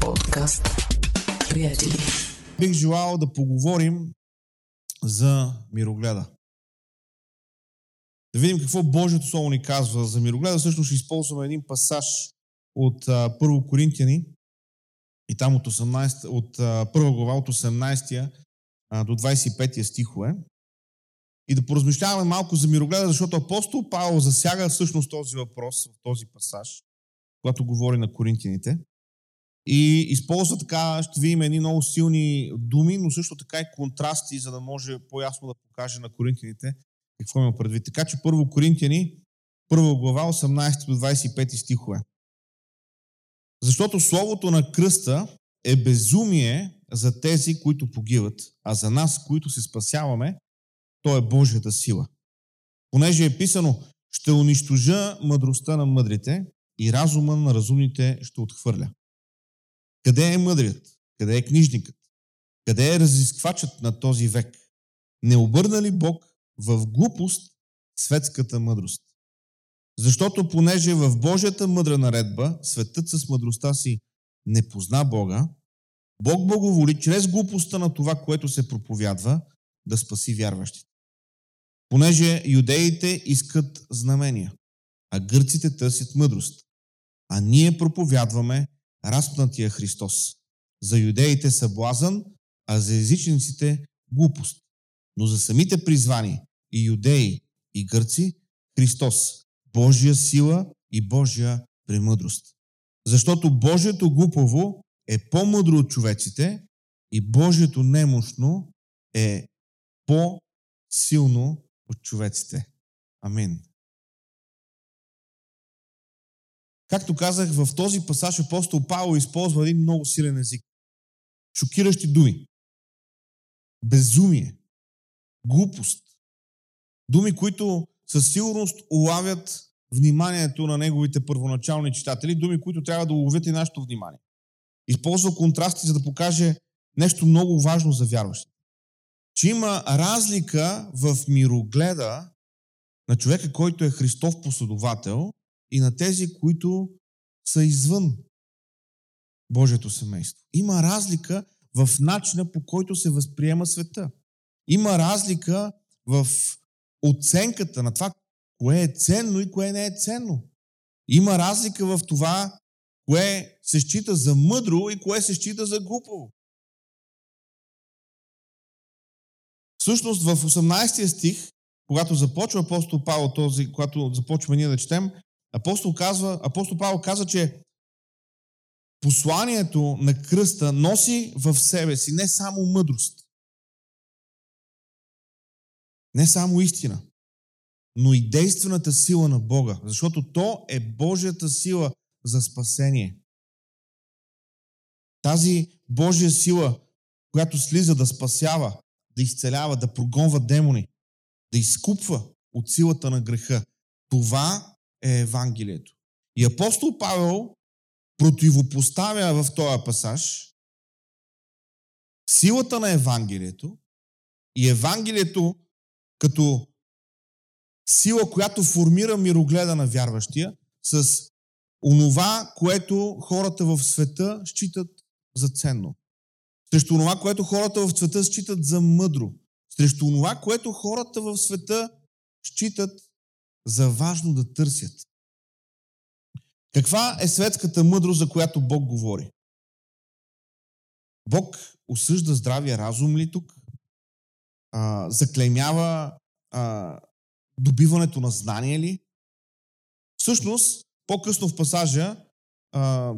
Подкаст. Приятели. Бих желал да поговорим за мирогледа. Да видим какво Божието Слово ни казва за мирогледа. Също ще използваме един пасаж от а, Първо Коринтияни и там от, 18, от а, първа глава от 18 а, до 25 стихове. И да поразмишляваме малко за мирогледа, защото апостол Павел засяга всъщност този въпрос в този пасаж, когато говори на коринтияните. И използва така, ще видим едни много силни думи, но също така и контрасти, за да може по-ясно да покаже на коринтияните какво има предвид. Така че първо Коринтияни, първа глава, 18 до 25 стихове. Защото словото на кръста е безумие за тези, които погиват, а за нас, които се спасяваме, то е Божията сила. Понеже е писано, ще унищожа мъдростта на мъдрите и разума на разумните ще отхвърля. Къде е мъдрият? Къде е книжникът? Къде е разисквачът на този век? Не обърна ли Бог в глупост светската мъдрост? Защото понеже в Божията мъдра наредба светът с мъдростта си не позна Бога, Бог благоволи чрез глупостта на това, което се проповядва, да спаси вярващите. Понеже юдеите искат знамения, а гърците търсят мъдрост, а ние проповядваме разпнатия Христос. За юдеите са блазън, а за езичниците глупост. Но за самите призвани и юдеи и гърци Христос, Божия сила и Божия премъдрост. Защото Божието глупово е по-мъдро от човеците и Божието немощно е по-силно от човеците. Амин. Както казах, в този пасаж апостол Павел използва един много силен език. Шокиращи думи. Безумие. Глупост. Думи, които със сигурност улавят вниманието на неговите първоначални читатели, думи, които трябва да уловят и нашето внимание. Използва контрасти, за да покаже нещо много важно за вярващите. Че има разлика в мирогледа на човека, който е Христов последовател и на тези, които са извън Божието семейство. Има разлика в начина по който се възприема света. Има разлика в оценката на това, кое е ценно и кое не е ценно. Има разлика в това, кое се счита за мъдро и кое се счита за глупаво. Всъщност в 18 стих, когато започва апостол Павел този, когато започваме ние да четем, апостол, казва, апостол Павел казва, че посланието на кръста носи в себе си не само мъдрост, не само истина, но и действената сила на Бога, защото то е Божията сила за спасение. Тази Божия сила, която слиза да спасява, да изцелява, да прогонва демони, да изкупва от силата на греха. Това е Евангелието. И апостол Павел противопоставя в този пасаж силата на Евангелието и Евангелието като сила, която формира мирогледа на вярващия, с онова, което хората в света считат за ценно. Срещу онова, което хората в света считат за мъдро. Срещу онова, което хората в света считат за важно да търсят. Каква е светската мъдрост, за която Бог говори? Бог осъжда здравия разум ли тук? А, заклеймява а, добиването на знание ли? Всъщност, по-късно в пасажа, а,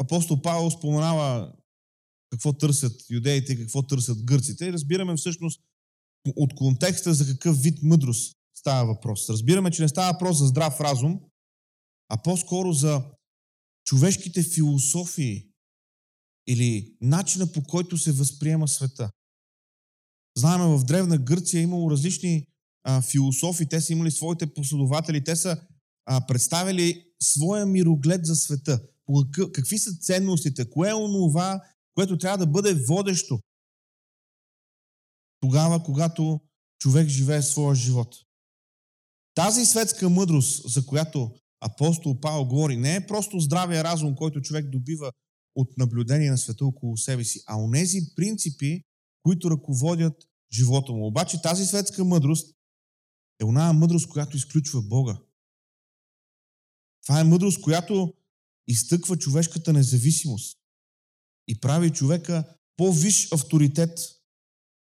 апостол Павел споменава какво търсят юдеите, какво търсят гърците и разбираме всъщност от контекста за какъв вид мъдрост става въпрос. Разбираме, че не става въпрос за здрав разум, а по-скоро за човешките философии или начина по който се възприема света. Знаеме, в Древна Гърция е имало различни а, философи, те са имали своите последователи, те са а, представили своя мироглед за света. Какви са ценностите? Кое е онова, което трябва да бъде водещо тогава, когато човек живее своя живот? Тази светска мъдрост, за която апостол Павел говори, не е просто здравия разум, който човек добива от наблюдение на света около себе си, а онези принципи, които ръководят живота му. Обаче тази светска мъдрост е оная мъдрост, която изключва Бога. Това е мъдрост, която изтъква човешката независимост и прави човека по-виш авторитет,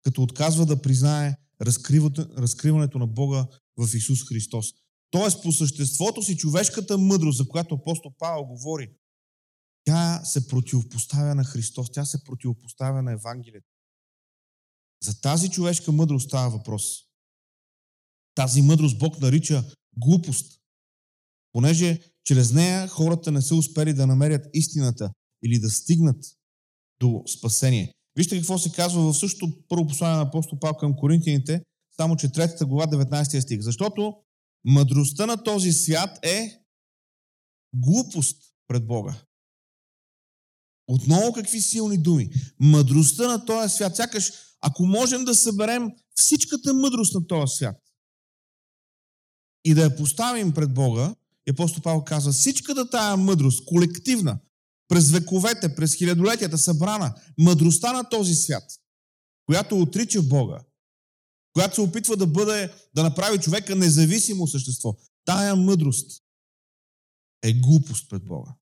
като отказва да признае разкриването на Бога в Исус Христос. Тоест, по съществото си, човешката мъдрост, за която апостол Павел говори, тя се противопоставя на Христос, тя се противопоставя на Евангелието. За тази човешка мъдрост става въпрос. Тази мъдрост Бог нарича глупост, понеже чрез нея хората не са успели да намерят истината или да стигнат до спасение. Вижте какво се казва в същото първо послание на апостол Павел към Коринтияните, само че третата глава, 19 стих. Защото мъдростта на този свят е глупост пред Бога. Отново какви силни думи. Мъдростта на този свят. Сякаш, ако можем да съберем всичката мъдрост на този свят и да я поставим пред Бога, и апостол Павел казва, всичката тая мъдрост, колективна, през вековете, през хилядолетията събрана, мъдростта на този свят, която отрича Бога, която се опитва да бъде, да направи човека независимо същество, тая мъдрост е глупост пред Бога.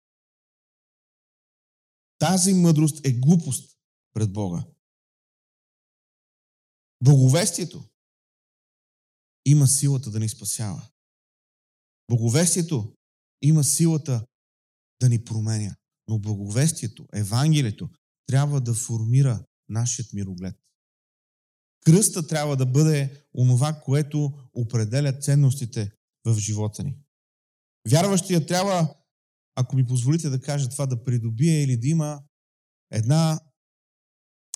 Тази мъдрост е глупост пред Бога. Боговестието има силата да ни спасява. Боговестието има силата да ни променя. Но благовестието, Евангелието, трябва да формира нашият мироглед. Кръста трябва да бъде онова, което определя ценностите в живота ни. Вярващия трябва, ако ми позволите да кажа това, да придобие или да има една,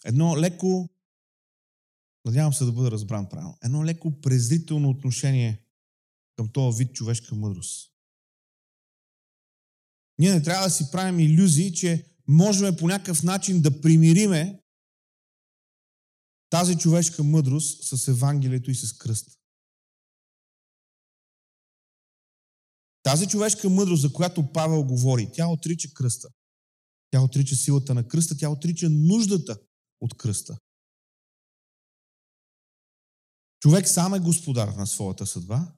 едно леко, надявам се да бъда разбран правилно, едно леко презрително отношение към този вид човешка мъдрост. Ние не трябва да си правим иллюзии, че можем по някакъв начин да примириме тази човешка мъдрост с Евангелието и с кръста. Тази човешка мъдрост, за която Павел говори, тя отрича кръста. Тя отрича силата на кръста, тя отрича нуждата от кръста. Човек сам е господар на своята съдба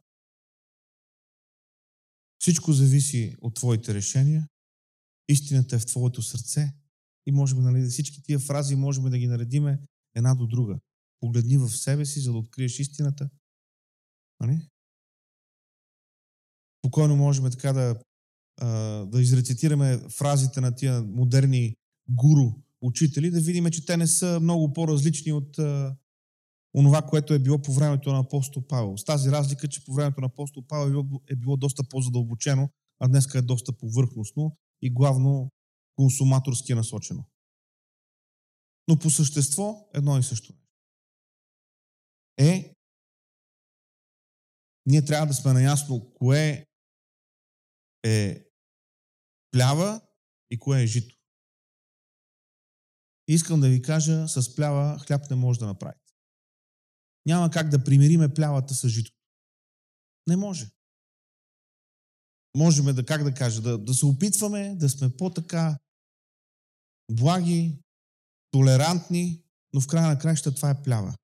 всичко зависи от твоите решения. Истината е в твоето сърце. И можем, нали, всички тия фрази можем да ги наредиме една до друга. Погледни в себе си, за да откриеш истината. Нали? Спокойно можем така да, да изрецитираме фразите на тия модерни гуру учители, да видим, че те не са много по-различни от онова, което е било по времето на апостол Павел. С тази разлика, че по времето на апостол Павел е било, е било доста по-задълбочено, а днес е доста повърхностно и главно консуматорски насочено. Но по същество едно и също. Е, ние трябва да сме наясно кое е плява и кое е жито. Искам да ви кажа, с плява хляб не може да направи. Няма как да примириме плявата с житото. Не може. Можем да, как да кажа, да, да се опитваме да сме по-така благи, толерантни, но в края на краища това е плява.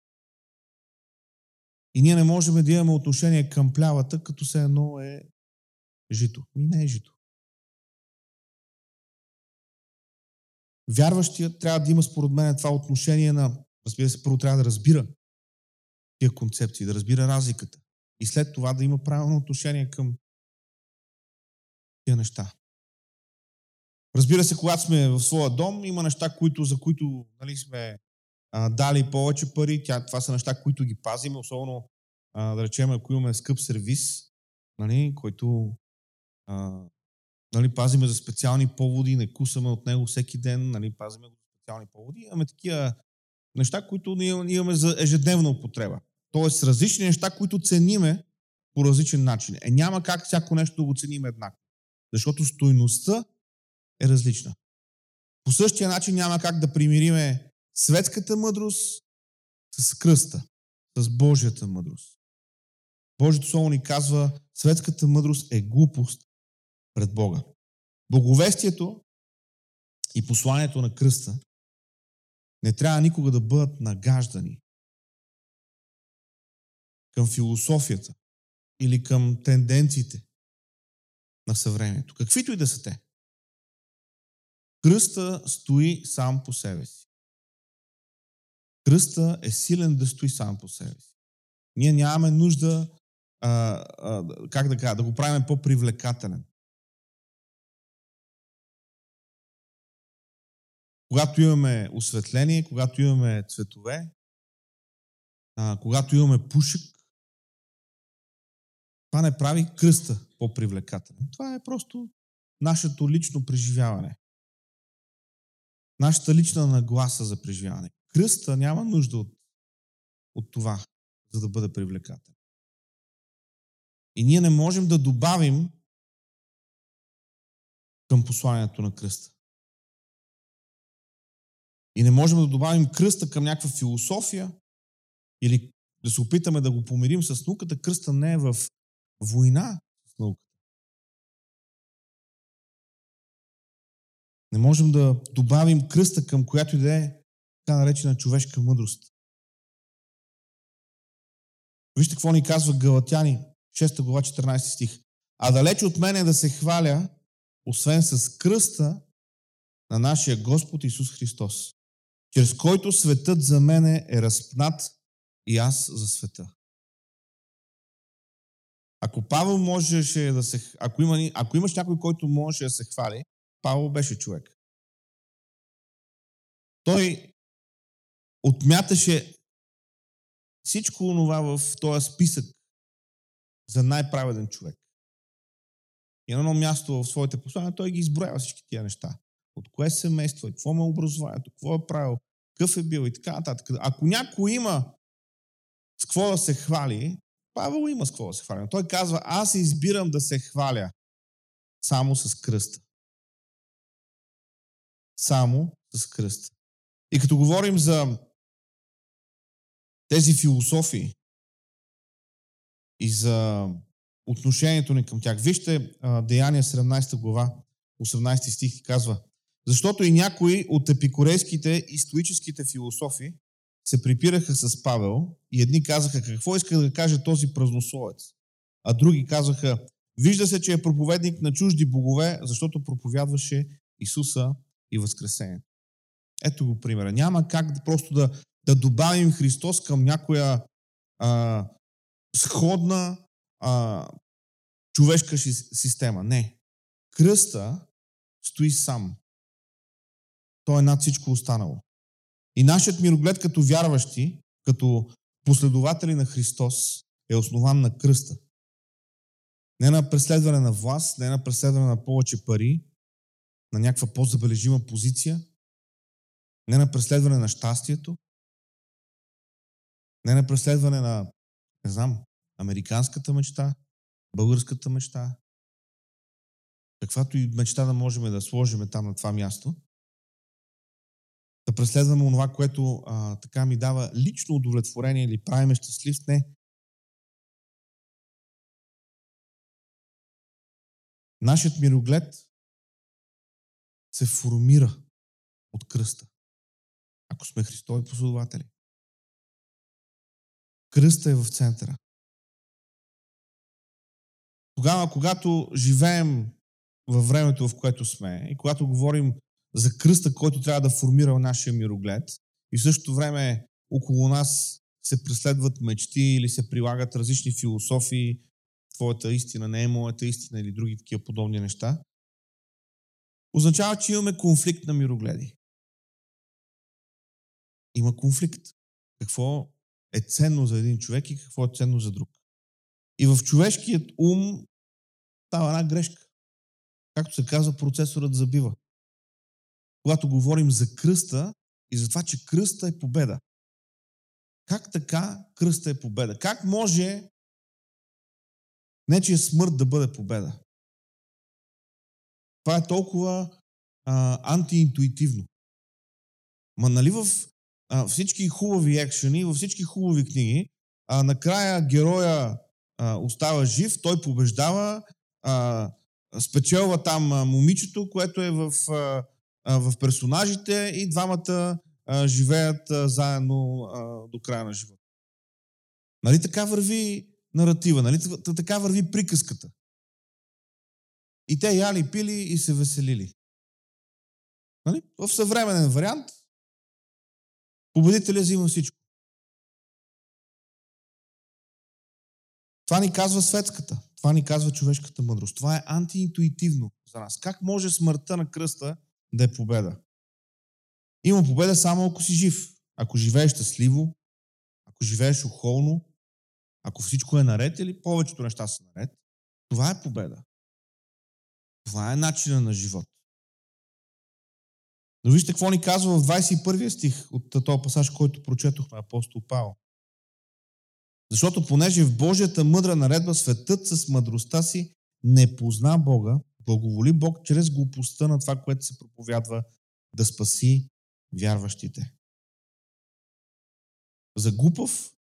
И ние не можем да имаме отношение към плявата, като се едно е жито. И не е жито. Вярващият трябва да има според мен това отношение на, разбира се, първо трябва да разбира тия концепции, да разбира разликата. И след това да има правилно отношение към тия неща. Разбира се, когато сме в своя дом, има неща, които, за които нали, сме а, дали повече пари. Тя, това са неща, които ги пазиме, особено а, да речем, ако имаме скъп сервис, нали, който а, нали, пазиме за специални поводи, не кусаме от него всеки ден, нали, пазиме го за специални поводи. Имаме такива неща, които ние имаме за ежедневна употреба. Тоест различни неща, които цениме по различен начин. Е, няма как всяко нещо да го ценим еднакво. Защото стойността е различна. По същия начин няма как да примириме светската мъдрост с кръста, с Божията мъдрост. Божието Слово ни казва, светската мъдрост е глупост пред Бога. Боговестието и посланието на кръста не трябва никога да бъдат нагаждани към философията или към тенденциите на съвремието. Каквито и да са те. Кръста стои сам по себе си. Кръста е силен да стои сам по себе си. Ние нямаме нужда, а, а, как да кажа, да го правим по-привлекателен. Когато имаме осветление, когато имаме цветове, а, когато имаме пушек, това не прави кръста по-привлекателен. Това е просто нашето лично преживяване. Нашата лична нагласа за преживяване. Кръста няма нужда от, от това, за да бъде привлекателен. И ние не можем да добавим към посланието на кръста. И не можем да добавим кръста към някаква философия или да се опитаме да го помирим с науката. Кръста не е в война с науката. Не можем да добавим кръста към която и да е така наречена човешка мъдрост. Вижте какво ни казва Галатяни, 6 глава, 14 стих. А далеч от мене да се хваля, освен с кръста на нашия Господ Исус Христос, чрез който светът за мене е разпнат и аз за света. Ако Павел можеше да се... Ако, има, ако имаш някой, който можеше да се хвали, Павел беше човек. Той отмяташе всичко това в този списък за най-праведен човек. И на едно място в своите послания той ги изброява всички тия неща. От кое семейство, какво е образованието, какво е правил, какъв е бил и така нататък. Ако някой има с какво да се хвали, Павел има с какво да се хвали. Той казва, аз избирам да се хваля само с кръста. Само с кръста. И като говорим за тези философии и за отношението ни към тях, вижте Деяния 17 глава, 18 стих казва, защото и някои от епикорейските и стоическите философи се припираха с Павел и едни казаха какво иска да каже този празнословец, а други казаха вижда се, че е проповедник на чужди богове, защото проповядваше Исуса и Възкресението. Ето го примера. Няма как просто да, да добавим Христос към някоя а, сходна а, човешка система. Не. Кръста стои сам. Той е над всичко останало. И нашият мироглед като вярващи, като последователи на Христос, е основан на кръста. Не на преследване на власт, не на преследване на повече пари, на някаква по-забележима позиция, не на преследване на щастието, не на преследване на, не знам, американската мечта, българската мечта, каквато и мечта да можем да сложим там на това място, да преследваме онова, което а, така ми дава лично удовлетворение или правиме щастлив, не. Нашият мироглед се формира от кръста ако сме Христови последователи. Кръста е в центъра. Тогава, когато живеем във времето, в което сме и когато говорим за кръста, който трябва да формира нашия мироглед и в същото време около нас се преследват мечти или се прилагат различни философии, твоята истина не е моята истина или други такива подобни неща, означава, че имаме конфликт на мирогледи има конфликт. Какво е ценно за един човек и какво е ценно за друг. И в човешкият ум става една грешка. Както се казва, процесорът забива. Когато говорим за кръста и за това, че кръста е победа. Как така кръста е победа? Как може нечия смърт да бъде победа? Това е толкова а, антиинтуитивно. Ма нали в а, всички хубави екшени, във всички хубави книги, а, накрая героя а, остава жив, той побеждава, а, спечелва там а, момичето, което е в а, в персонажите и двамата живеят заедно до края на живота. Нали така върви наратива, нали така върви приказката. И те яли, пили и се веселили. Нали? В съвременен вариант победителя взима всичко. Това ни казва светската. Това ни казва човешката мъдрост. Това е антиинтуитивно за нас. Как може смъртта на кръста да е победа? Има победа само ако си жив. Ако живееш щастливо, ако живееш охолно, ако всичко е наред или повечето неща са наред, това е победа. Това е начина на живот. Но вижте какво ни казва в 21 стих от този пасаж, който прочетохме апостол Павел. Защото понеже в Божията мъдра наредба светът с мъдростта си не позна Бога, благоволи Бог чрез глупостта на това, което се проповядва, да спаси вярващите. За глупав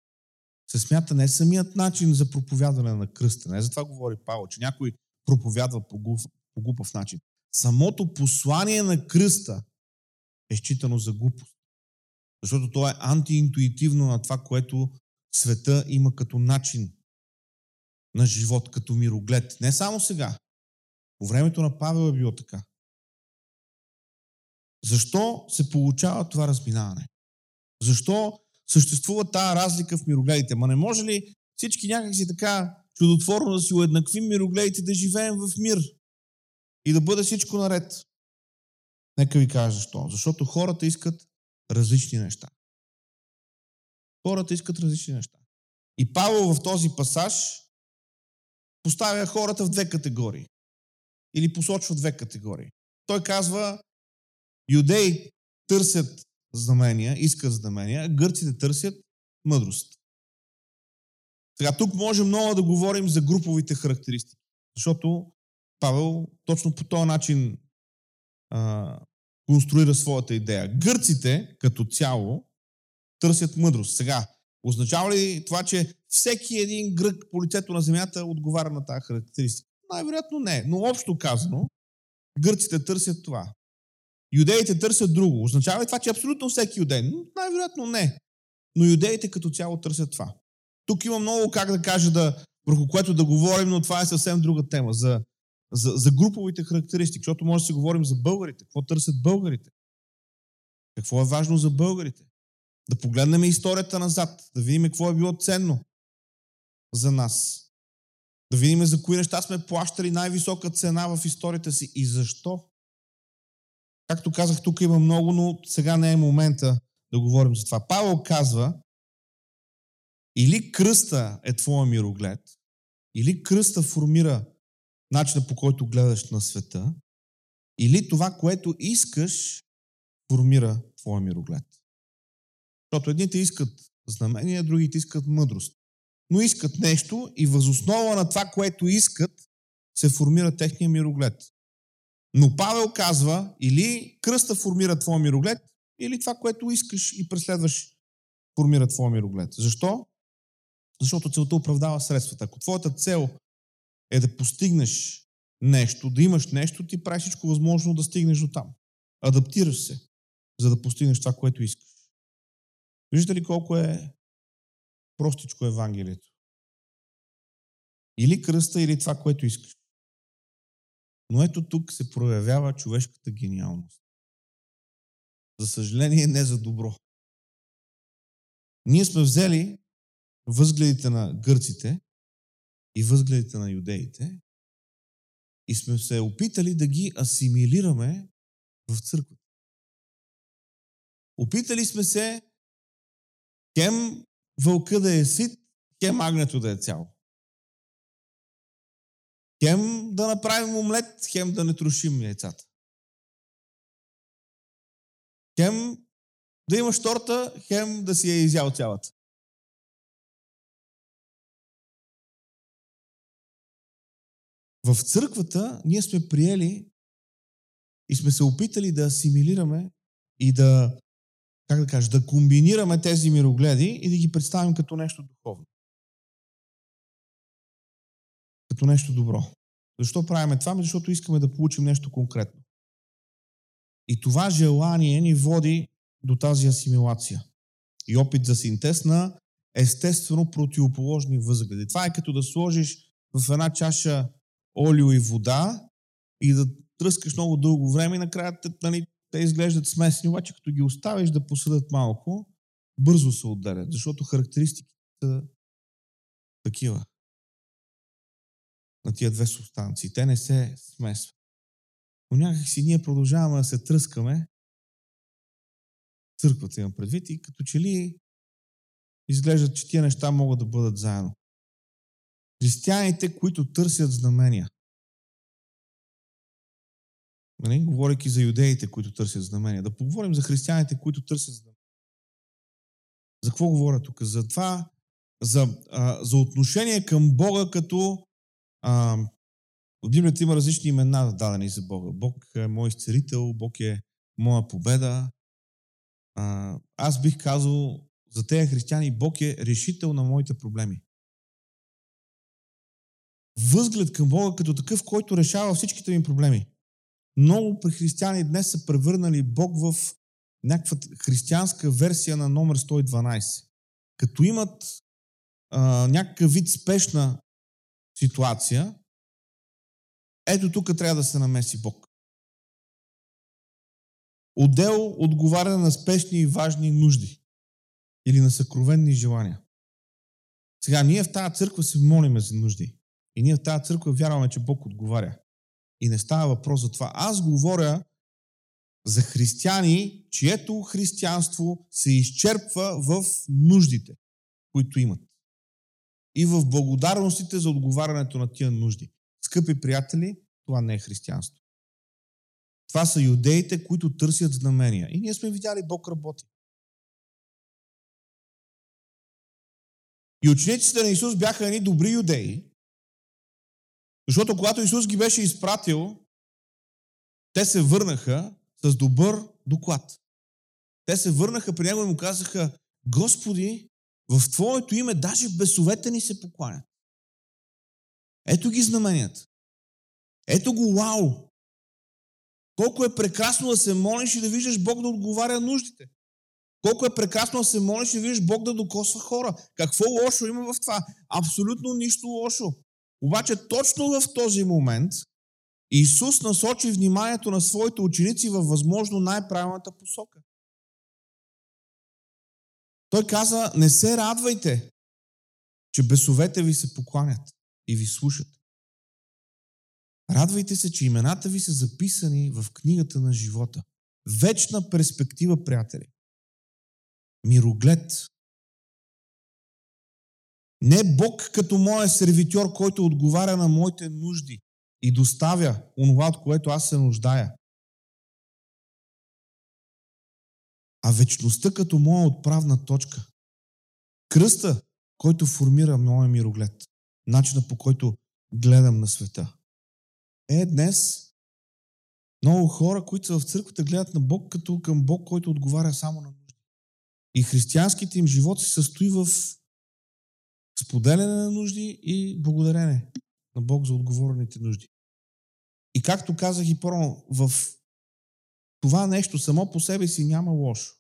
се смята не самият начин за проповядване на кръста. Не за това говори Павел, че някой проповядва по глупав, по глупав начин. Самото послание на кръста е считано за глупост. Защото то е антиинтуитивно на това, което света има като начин на живот, като мироглед. Не само сега. По времето на Павел е било така. Защо се получава това разминаване? Защо съществува тази разлика в мирогледите? Ма не може ли всички някакси така чудотворно да си уеднаквим мирогледите, да живеем в мир и да бъде всичко наред? Нека ви кажа защо. Защото хората искат различни неща. Хората искат различни неща. И Павел в този пасаж поставя хората в две категории. Или посочва две категории. Той казва, юдеи търсят знамения, искат знамения, гърците търсят мъдрост. Сега тук може много да говорим за груповите характеристики, защото Павел точно по този начин а, конструира своята идея. Гърците като цяло търсят мъдрост. Сега, означава ли това, че всеки един грък по лицето на земята отговаря на тази характеристика? Най-вероятно не. Но общо казано, гърците търсят това. Юдеите търсят друго. Означава ли това, че абсолютно всеки юдей? Най-вероятно не. Но юдеите като цяло търсят това. Тук има много как да кажа да, върху което да говорим, но това е съвсем друга тема. За, за, за груповите характеристики, защото може да си говорим за българите. Какво търсят българите? Какво е важно за българите? Да погледнем историята назад, да видим какво е било ценно за нас. Да видим за кои неща сме плащали най-висока цена в историята си и защо. Както казах, тук има много, но сега не е момента да говорим за това. Павел казва, или кръста е твоя мироглед, или кръста формира начина по който гледаш на света, или това, което искаш, формира твоя мироглед. Защото едните искат знамения, другите искат мъдрост. Но искат нещо и възоснова на това, което искат, се формира техния мироглед. Но Павел казва, или кръста формира твоя мироглед, или това, което искаш и преследваш, формира твоя мироглед. Защо? Защото целта оправдава средствата. Ако твоята цел е да постигнеш нещо, да имаш нещо, ти правиш всичко възможно да стигнеш до там. Адаптираш се, за да постигнеш това, което искаш. Виждате ли колко е простичко Евангелието? Или кръста, или това, което искаш. Но ето тук се проявява човешката гениалност. За съжаление, не за добро. Ние сме взели възгледите на гърците и възгледите на юдеите и сме се опитали да ги асимилираме в църквата. Опитали сме се хем вълка да е сит, хем агнето да е цяло. Хем да направим омлет, хем да не трошим яйцата. Хем да имаш торта, хем да си я изял цялата. В църквата ние сме приели и сме се опитали да асимилираме и да, как да кажа, да комбинираме тези мирогледи и да ги представим като нещо духовно. Като нещо добро. Защо правиме това? Защото искаме да получим нещо конкретно. И това желание ни води до тази асимилация и опит за синтез на естествено противоположни възгледи. Това е като да сложиш в една чаша олио и вода и да тръскаш много дълго време и накрая нали, те изглеждат смесени, обаче като ги оставиш да посъдат малко, бързо се отделят, защото характеристиките са такива на тия две субстанции. Те не се смесват. Но някак си ние продължаваме да се тръскаме, църквата имам предвид, и като че ли изглеждат, че тия неща могат да бъдат заедно. Християните, които търсят знамения. Нали? Говорейки за юдеите, които търсят знамения. Да поговорим за християните, които търсят знамения. За какво говоря тук? За това, за, а, за отношение към Бога като а, в Библията има различни имена дадени за Бога. Бог е мой изцелител, Бог е моя победа. А, аз бих казал за тези християни, Бог е решител на моите проблеми. Възглед към Бога като такъв, който решава всичките ми проблеми. Много при християни днес са превърнали Бог в някаква християнска версия на номер 112. Като имат а, някакъв вид спешна ситуация, ето тук трябва да се намеси Бог. Отдел отговаря на спешни и важни нужди или на съкровенни желания. Сега, ние в тази църква се молиме за нужди. И ние в тази църква вярваме, че Бог отговаря. И не става въпрос за това. Аз говоря за християни, чието християнство се изчерпва в нуждите, които имат. И в благодарностите за отговарянето на тия нужди. Скъпи приятели, това не е християнство. Това са юдеите, които търсят знамения. И ние сме видяли Бог работи. И учениците на Исус бяха едни добри юдеи, защото когато Исус ги беше изпратил, те се върнаха с добър доклад. Те се върнаха при него и му казаха, Господи, в Твоето име даже бесовете ни се покланят. Ето ги знаменията. Ето го, вау! Колко е прекрасно да се молиш и да виждаш Бог да отговаря нуждите. Колко е прекрасно да се молиш и виждаш Бог да докосва хора. Какво лошо има в това? Абсолютно нищо лошо. Обаче точно в този момент Исус насочи вниманието на своите ученици във възможно най-правилната посока. Той каза, не се радвайте, че бесовете ви се покланят и ви слушат. Радвайте се, че имената ви са записани в книгата на живота. Вечна перспектива, приятели. Мироглед. Не Бог като моя сервитьор, който отговаря на моите нужди и доставя онова, от което аз се нуждая. А вечността като моя отправна точка. Кръста, който формира моя мироглед. Начина по който гледам на света. Е, днес много хора, които са в църквата, гледат на Бог като към Бог, който отговаря само на нужди. И християнските им живот се състои в споделяне на нужди и благодарение на Бог за отговорените нужди. И както казах и по в това нещо само по себе си няма лошо.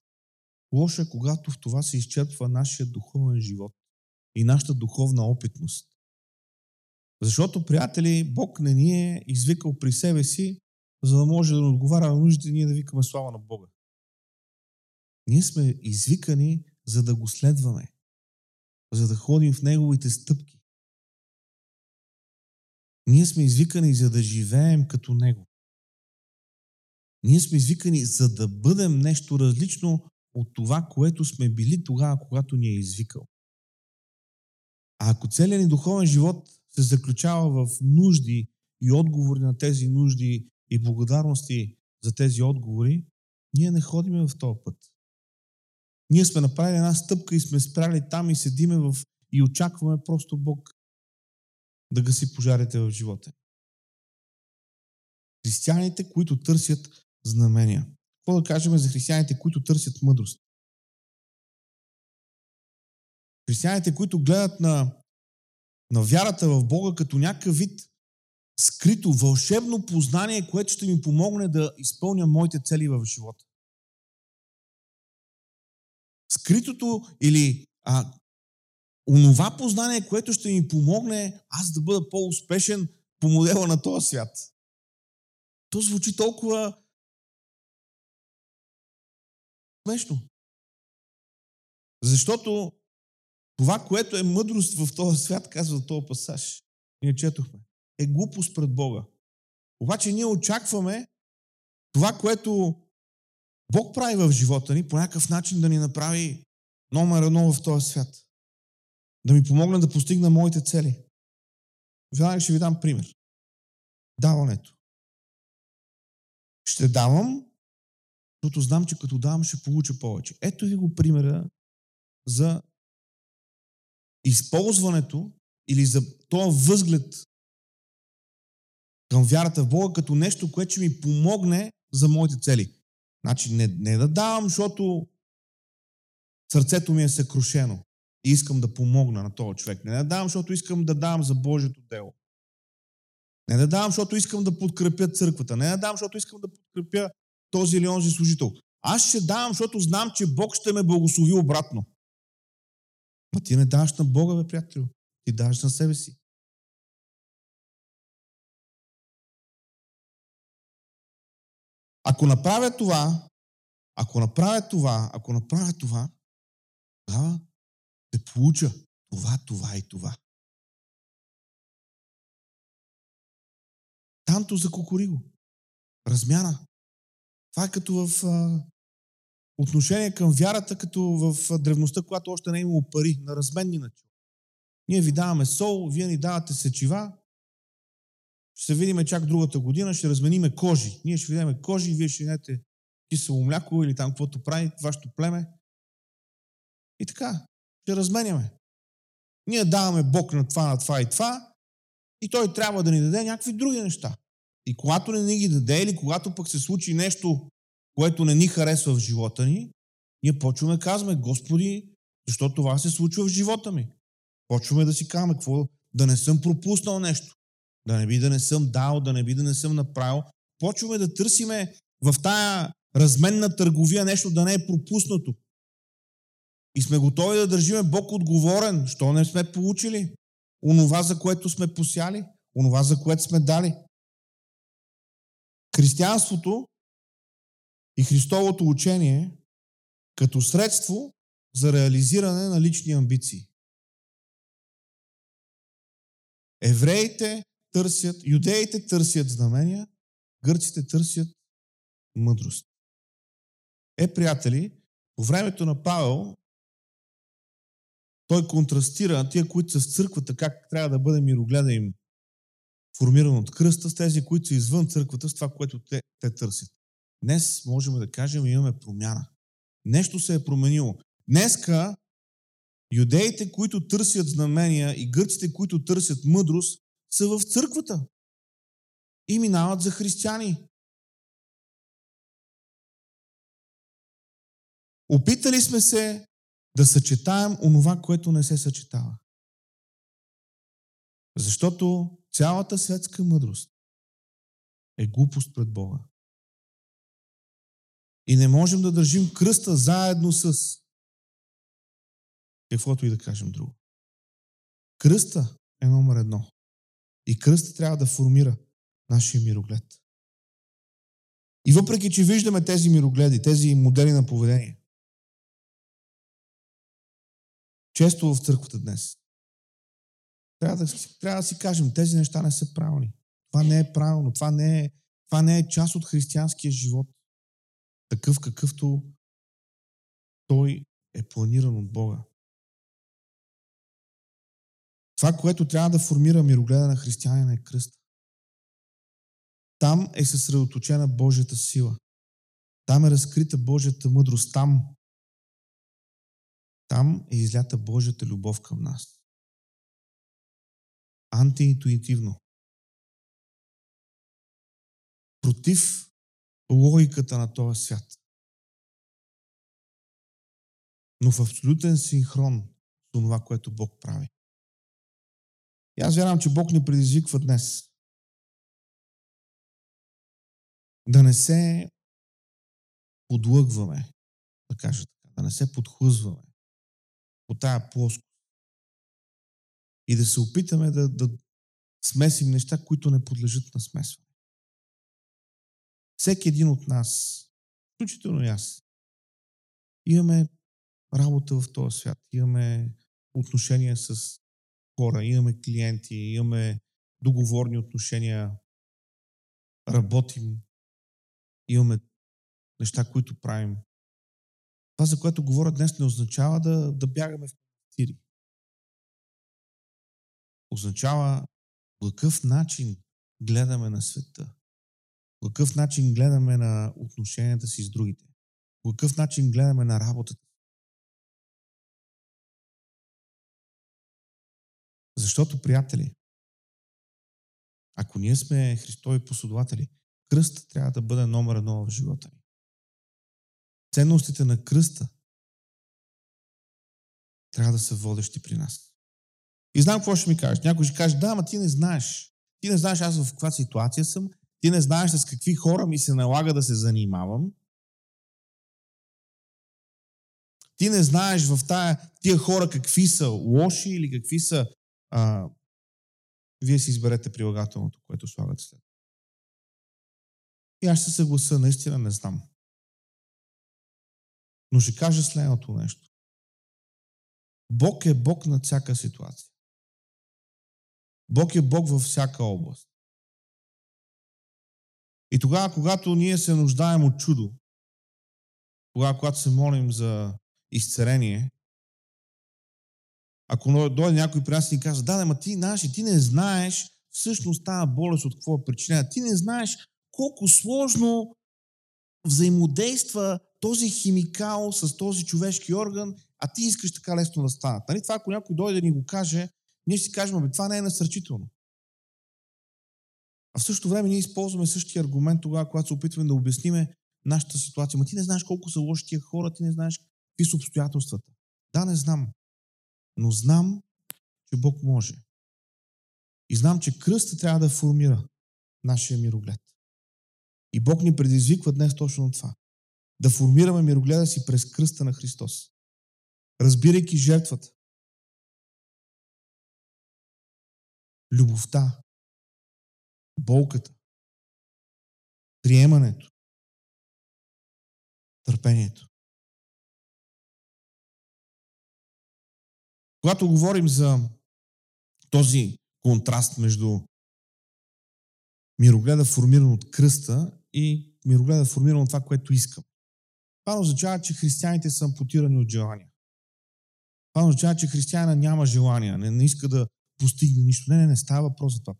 Лошо е, когато в това се изчерпва нашия духовен живот и нашата духовна опитност. Защото, приятели, Бог не ни е извикал при себе си, за да може да не отговаря на нуждите ние да викаме слава на Бога. Ние сме извикани, за да го следваме, за да ходим в Неговите стъпки. Ние сме извикани, за да живеем като Него. Ние сме извикани, за да бъдем нещо различно от това, което сме били тогава, когато ни е извикал. А ако целият ни духовен живот се заключава в нужди и отговори на тези нужди и благодарности за тези отговори, ние не ходиме в този път. Ние сме направили една стъпка и сме спряли там и седиме в и очакваме просто Бог да гаси пожарите в живота. Християните, които търсят знамения. Какво да кажем за християните, които търсят мъдрост? Християните, които гледат на на вярата в Бога като някакъв вид скрито, вълшебно познание, което ще ми помогне да изпълня моите цели в живота. Скритото или а, онова познание, което ще ми помогне аз да бъда по-успешен по модела на този свят. То звучи толкова смешно. Защото това, което е мъдрост в този свят, казва този пасаж, ние четохме, е глупост пред Бога. Обаче ние очакваме това, което Бог прави в живота ни, по някакъв начин да ни направи номер едно в този свят. Да ми помогне да постигна моите цели. Веднага ще ви дам пример. Даването. Ще давам, защото знам, че като давам ще получа повече. Ето ви го примера за използването или за този възглед към вярата в Бога като нещо, което ще ми помогне за моите цели. Значи не, не да давам, защото сърцето ми е съкрушено и искам да помогна на този човек. Не да давам, защото искам да давам за Божието дело. Не да давам, защото искам да подкрепя църквата. Не да давам, защото искам да подкрепя този или онзи служител. Аз ще давам, защото знам, че Бог ще ме благослови обратно. Ма ти не даваш на Бога, бе, приятел. Ти даваш на себе си. Ако направя това, ако направя това, ако направя това, тогава ще получа това, това и това. Танто за кукуриго. Размяна. Това е като в а, отношение към вярата, като в древността, когато още не е имало пари, на разменни начала. Ние ви даваме сол, вие ни давате сечива, ще се видиме чак другата година, ще размениме кожи. Ние ще видиме кожи, вие ще видите кисело мляко или там каквото прави вашето племе. И така, ще разменяме. Ние даваме Бог на това, на това и това, и той трябва да ни даде някакви други неща. И когато не ни ги даде, или когато пък се случи нещо, което не ни харесва в живота ни, ние почваме да казваме, Господи, защо това се случва в живота ми? Почваме да си казваме, какво, да не съм пропуснал нещо, да не би да не съм дал, да не би да не съм направил. Почваме да търсиме в тая разменна търговия нещо да не е пропуснато. И сме готови да държиме Бог отговорен, що не сме получили онова, за което сме посяли, онова, за което сме дали. Християнството и Христовото учение като средство за реализиране на лични амбиции. Евреите търсят, юдеите търсят знамения, гърците търсят мъдрост. Е, приятели, по времето на Павел той контрастира на тия, които са в църквата, как трябва да бъде мирогледа им формиран от кръста, с тези, които са извън църквата, с това, което те, те търсят. Днес можем да кажем, имаме промяна. Нещо се е променило. Днеска юдеите, които търсят знамения и гърците, които търсят мъдрост, са в църквата и минават за християни. Опитали сме се да съчетаем онова, което не се съчетава. Защото цялата светска мъдрост е глупост пред Бога. И не можем да държим кръста заедно с каквото и да кажем друго. Кръста е номер едно. И кръста трябва да формира нашия мироглед. И въпреки, че виждаме тези мирогледи, тези модели на поведение, често в църквата днес. Трябва да, трябва да си кажем, тези неща не са правилни. Това не е правилно. Това не е, това не е част от християнския живот. Такъв какъвто той е планиран от Бога. Това, което трябва да формира мирогледа на християнина е кръст. Там е съсредоточена Божията сила. Там е разкрита Божията мъдрост. Там там е излята Божията любов към нас. Антиинтуитивно. Против логиката на този свят. Но в абсолютен синхрон с това, което Бог прави. И аз вярвам, че Бог ни предизвиква днес да не се подлъгваме, да кажа така, да не се подхлъзваме по тая плоскост и да се опитаме да, да смесим неща, които не подлежат на смесване. Всеки един от нас, включително и аз, имаме работа в този свят, имаме отношения с хора, имаме клиенти, имаме договорни отношения, работим, имаме неща, които правим. Това, за което говоря днес, не означава да, да бягаме в тири. Означава по какъв начин гледаме на света. По какъв начин гледаме на отношенията си с другите. По какъв начин гледаме на работата. Защото, приятели, ако ние сме Христови последователи, кръста трябва да бъде номер едно в живота ни. Ценностите на кръста трябва да са водещи при нас. И знам какво ще ми кажеш. Някой ще каже, да, ама ти не знаеш. Ти не знаеш аз в каква ситуация съм. Ти не знаеш с какви хора ми се налага да се занимавам. Ти не знаеш в тая, тия хора какви са лоши или какви са... А, вие си изберете прилагателното, което слагате след. И аз ще съгласа, наистина не знам. Но ще кажа следното нещо. Бог е Бог на всяка ситуация. Бог е Бог във всяка област. И тогава, когато ние се нуждаем от чудо, тогава, когато се молим за изцерение, ако дойде някой при нас и ни казва, да, ма ти знаеш, ти не знаеш всъщност тази болест от какво е причина. Ти не знаеш колко сложно взаимодейства този химикал с този човешки орган, а ти искаш така лесно да станат. Нали? Това, ако някой дойде да ни го каже, ние си кажем, бе, това не е насърчително. А в същото време ние използваме същия аргумент тогава, когато се опитваме да обясниме нашата ситуация. Ма ти не знаеш колко са лоши тия хора, ти не знаеш какви са обстоятелствата. Да, не знам. Но знам, че Бог може. И знам, че кръста трябва да формира нашия мироглед. И Бог ни предизвиква днес точно това. Да формираме мирогледа си през кръста на Христос. Разбирайки жертвата. Любовта. Болката. Приемането. Търпението. Когато говорим за този контраст между мирогледа формиран от кръста и мирогледа формиран от това, което искам. Това означава, че християните са ампутирани от желания. Това означава, че християна няма желания, не, не иска да постигне нищо. Не, не, не става въпрос за това.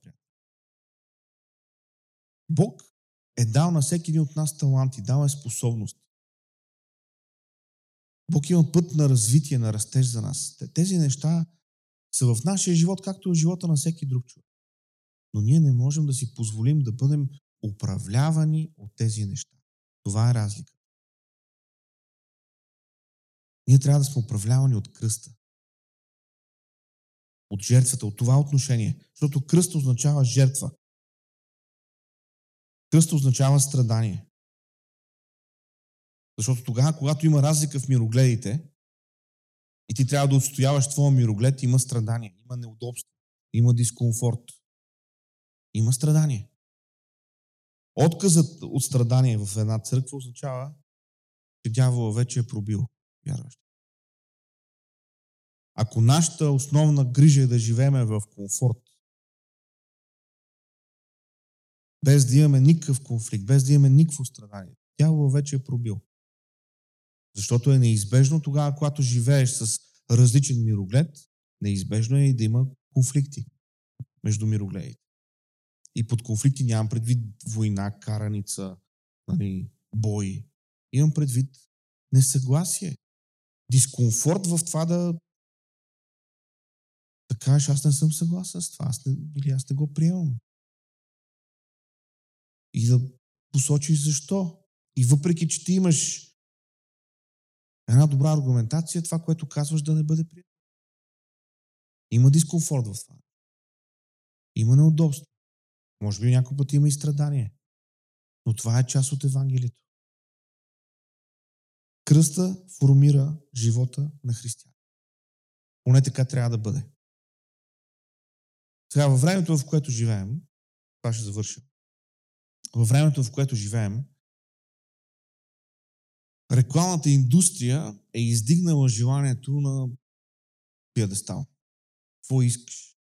Бог е дал на всеки един от нас таланти, дал е способности. Бог има път на развитие, на растеж за нас. Тези неща са в нашия живот, както в живота на всеки друг човек. Но ние не можем да си позволим да бъдем управлявани от тези неща. Това е разлика. Ние трябва да сме управлявани от кръста. От жертвата, от това отношение. Защото кръст означава жертва. Кръст означава страдание. Защото тогава, когато има разлика в мирогледите и ти трябва да отстояваш твоя мироглед, има страдание, има неудобство, има дискомфорт. Има страдание. Отказът от страдание в една църква означава, че дявола вече е пробил вярващ. Ако нашата основна грижа е да живееме в комфорт, без да имаме никакъв конфликт, без да имаме никакво страдание, дявола вече е пробил. Защото е неизбежно тогава, когато живееш с различен мироглед, неизбежно е и да има конфликти между мирогледите. И под конфликти нямам предвид война, караница, нали, бой. Имам предвид несъгласие. Дискомфорт в това да да кажеш, аз не съм съгласен с това, аз не, или аз не го приемам. И да посочиш защо. И въпреки, че ти имаш една добра аргументация, това, което казваш, да не бъде прието. Има дискомфорт в това. Има неудобство. Може би някой път има и страдание. Но това е част от Евангелието. Кръста формира живота на християн. Поне така трябва да бъде. Сега, във времето, в което живеем, това ще завърша. Във времето, в което живеем, рекламната индустрия е издигнала желанието на пиадестал. Какво искаш?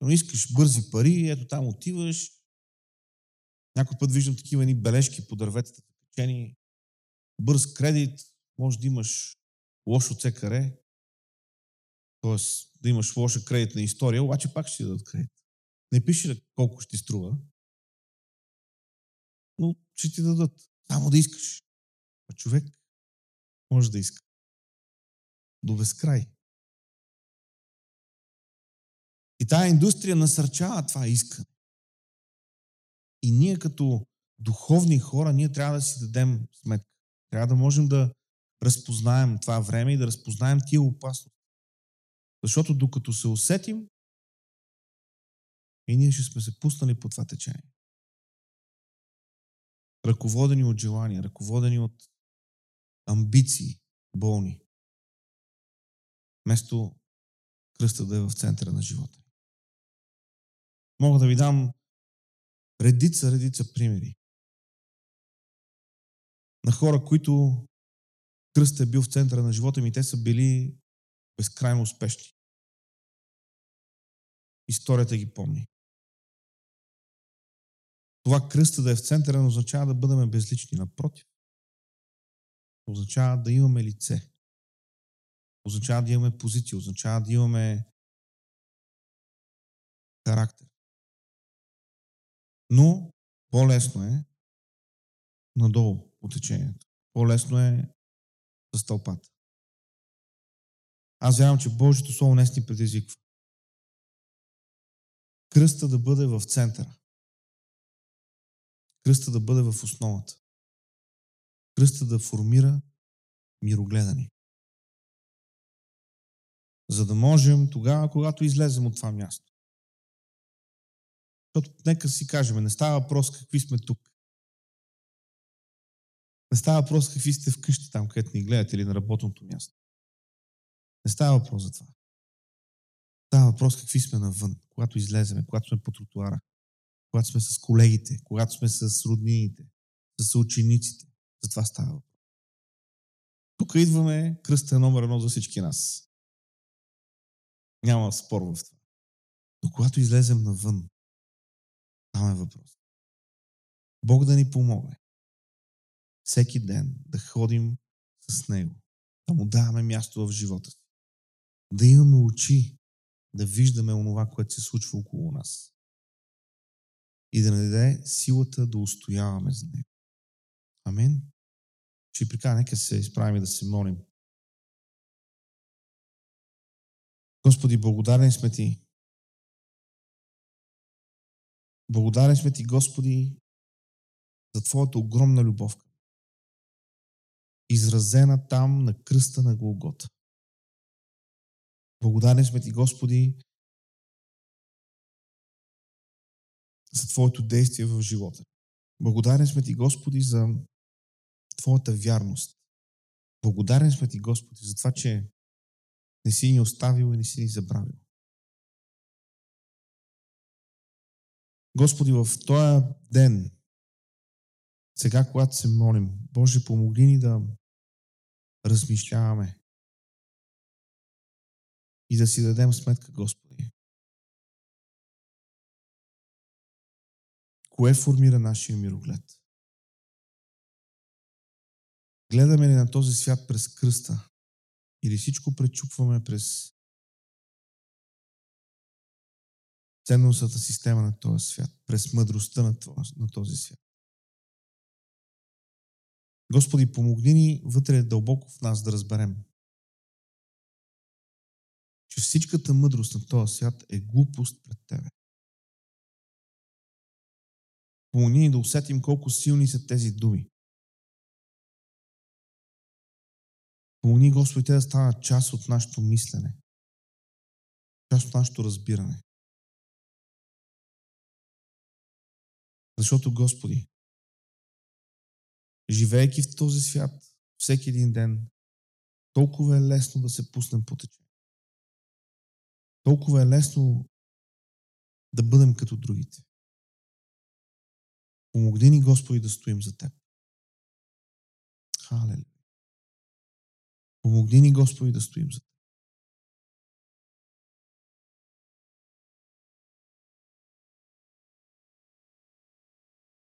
Но искаш бързи пари, ето там отиваш. Някой път виждам такива ни бележки по дърветата, качени. Бърз кредит, може да имаш лошо ЦКР, т.е. да имаш лоша кредитна история, обаче пак ще ти дадат кредит. Не пише колко ще ти струва, но ще ти дадат. Само да искаш. Човек може да иска. До безкрай. И тая индустрия насърчава това искане. И ние като духовни хора, ние трябва да си дадем сметка. Трябва да можем да разпознаем това време и да разпознаем тия опасности. Защото докато се усетим, и ние ще сме се пуснали по това течение. Ръководени от желания, ръководени от амбиции, болни. Вместо кръста да е в центъра на живота. Мога да ви дам редица, редица примери на хора, които кръста е бил в центъра на живота ми, те са били безкрайно успешни. Историята ги помни. Това кръста да е в центъра не означава да бъдем безлични. Напротив. Означава да имаме лице. Означава да имаме позиция. Означава да имаме характер. Но по-лесно е надолу по течението. По-лесно е за стълпата. Аз вярвам, че Божието Слово днес ни предизвиква. Кръста да бъде в центъра. Кръста да бъде в основата. Кръста да формира мирогледани. За да можем тогава, когато излезем от това място. Защото нека си кажем, не става въпрос какви сме тук. Не става въпрос какви сте вкъщи там, където ни гледате или на работното място. Не става въпрос за това. Става въпрос какви сме навън, когато излеземе, когато сме по тротуара, когато сме с колегите, когато сме с роднините, с учениците. За това става. Тук идваме, кръста е номер едно за всички нас. Няма спор в това. Но когато излезем навън, там е въпрос. Бог да ни помогне. Всеки ден да ходим с Него. Да му даваме място в живота си. Да имаме очи, да виждаме онова, което се случва около нас. И да ни даде силата да устояваме за Него. Амин. Ще приканя, нека се изправим и да се молим. Господи, благодарен сме Ти. Благодарен сме Ти, Господи, за Твоята огромна любов. Изразена там на кръста на Голгота. Благодарен сме Ти, Господи, за Твоето действие в живота. Благодарен сме Ти, Господи, за Твоята вярност. Благодарен сме Ти, Господи, за това, че не си ни оставил и не си ни забравил. Господи, в този ден, сега, когато се молим, Боже, помогни ни да размишляваме и да си дадем сметка, Господи. Кое формира нашия мироглед? Гледаме ли на този свят през кръста или всичко пречупваме през ценностната система на този свят, през мъдростта на, този свят? Господи, помогни ни вътре дълбоко в нас да разберем, че всичката мъдрост на този свят е глупост пред Тебе. Помогни ни да усетим колко силни са тези думи. Помогни, Господи, те да станат част от нашето мислене, част от нашето разбиране. Защото, Господи, живеейки в този свят, всеки един ден, толкова е лесно да се пуснем по течение. Толкова е лесно да бъдем като другите. Помогни ни, Господи, да стоим за Теб. Халелуя. Помогни ни, Господи, да стоим за Теб.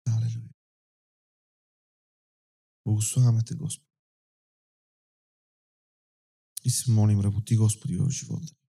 Халелуя. Благославяме Те, Господи. И се молим, работи, Господи, в живота.